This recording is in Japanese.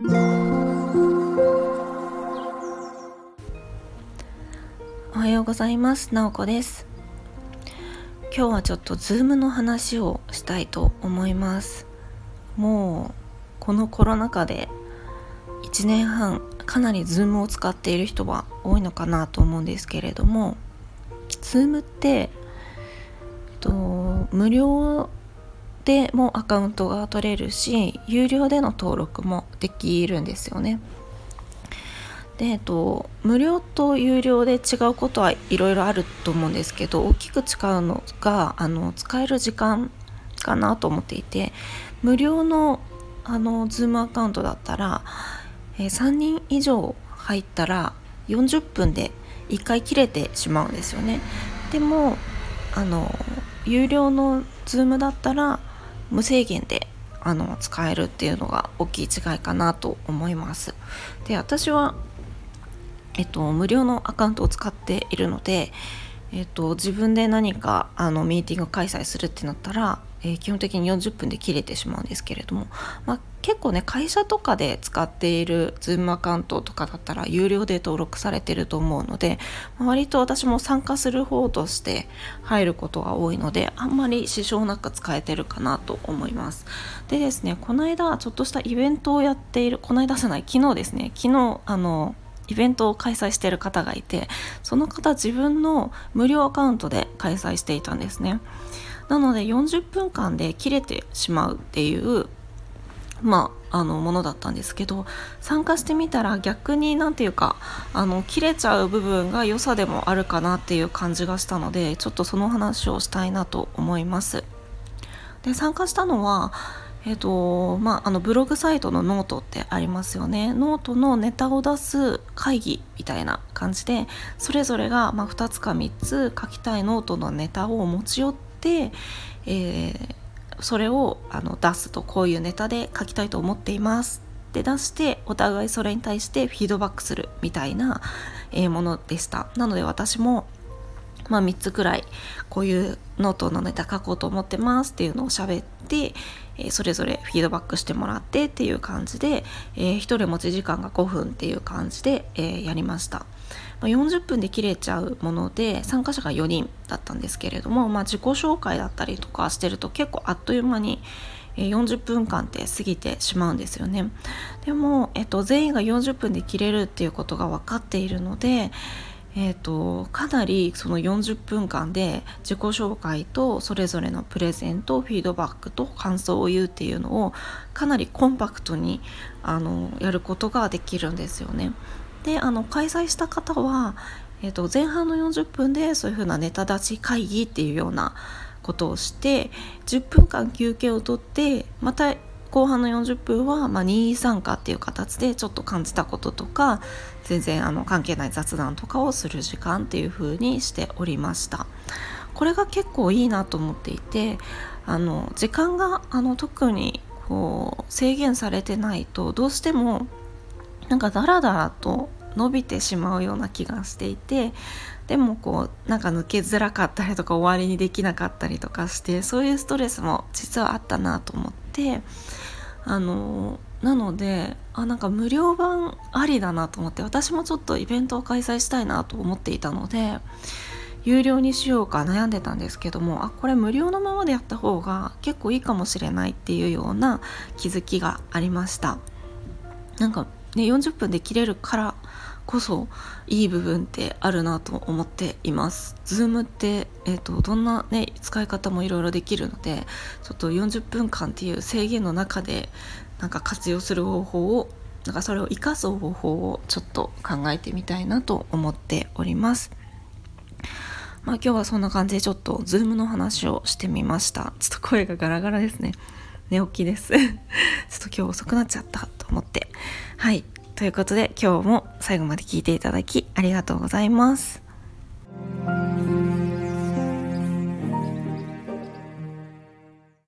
おはようございます。なおこです。今日はちょっとズームの話をしたいと思います。もうこのコロナ禍で1年半かなりズームを使っている人は多いのかなと思うんですけれどもズームってと無料でもアカウントが取れるし有料での登録もできるんですよね。で、えっと、無料と有料で違うことはいろいろあると思うんですけど大きく違うのがあの使える時間かなと思っていて無料のあの Zoom アカウントだったら、え、3人以上入ったら40分で1回切れてしまうんですよね。でもあの有料の Zoom だったら無制限であの使えるっていうのが大きい違いかなと思います。で私は、えっと、無料のアカウントを使っているので、えっと、自分で何かあのミーティング開催するってなったらえー、基本的に40分で切れてしまうんですけれども、まあ、結構ね会社とかで使っている Zoom アカウントとかだったら有料で登録されてると思うので、割と私も参加する方として入ることが多いのであんまり支障なく使えてるかなと思います。でですねこの間ちょっとしたイベントをやっているこの間じゃない昨日ですね昨日あのイベントを開催している方がいてその方自分の無料アカウントで開催していたんですね。なので40分間で切れてしまうっていうまあ、あのものだったんですけど参加してみたら逆に何て言うかあの切れちゃう部分が良さでもあるかなっていう感じがしたのでちょっとその話をしたいなと思います。で参加したのはえーとまあ、あのブログサイトのノートってありますよねノートのネタを出す会議みたいな感じでそれぞれが、まあ、2つか3つ書きたいノートのネタを持ち寄って、えー、それをあの出すとこういうネタで書きたいと思っていますって出してお互いそれに対してフィードバックするみたいな、え、ものでしたなので私もまあ、3つくらいこういうノートのネタ書こうと思ってますっていうのを喋って、え、それぞれフィードバックしてもらってっていう感じで、えー、1人持ち時間が5分っていう感じで、え、やりました。ま、40分で切れちゃうもので参加者が4人だったんですけれども、まあ、自己紹介だったりとかしてると結構あっという間に40分間って過ぎてしまうんですよねでも、えっと、全員が40分で切れるっていうことが分かっているので、えーと、かなりその40分間で自己紹介とそれぞれのプレゼントフィードバックと感想を言うっていうのをかなりコンパクトにあのやることができるんですよね。であの開催した方は、えーと、前半の40分でそういうふうなネタ出し会議っていうようなことをして10分間休憩をとってまた後半の40分は、まあ、任意参加っていう形でちょっと感じたこととか全然あの関係ない雑談とかをする時間っていう風にしておりました。これが結構いいなと思っていてあの時間があの特にこう制限されてないとどうしてもなんかダラダラと伸びてしまうような気がしていてでもこうなんか抜けづらかったりとか終わりにできなかったりとかしてそういうストレスも実はあったなと思ってあのなのであなんか無料版ありだなと思って私もちょっとイベントを開催したいなと思っていたので有料にしようか悩んでたんですけどもあこれ無料のままでやった方が結構いいかもしれないっていうような気づきがありました。なんかね40分で切れるからこそいい部分ってあるなと思っています。Zoom って、えーと、どんな、ね、使い方もいろいろできるのでちょっと40分間っていう制限の中でなんか活用する方法をなんかそれを生かす方法をちょっと考えてみたいなと思っております。まあ今日はそんな感じでちょっと Zoom の話をしてみました。ちょっと声がガラガラですね。寝起きです。ちょっと今日遅くなっちゃったと思って。はい。ということで今日も最後まで聞いていただきありがとうございます。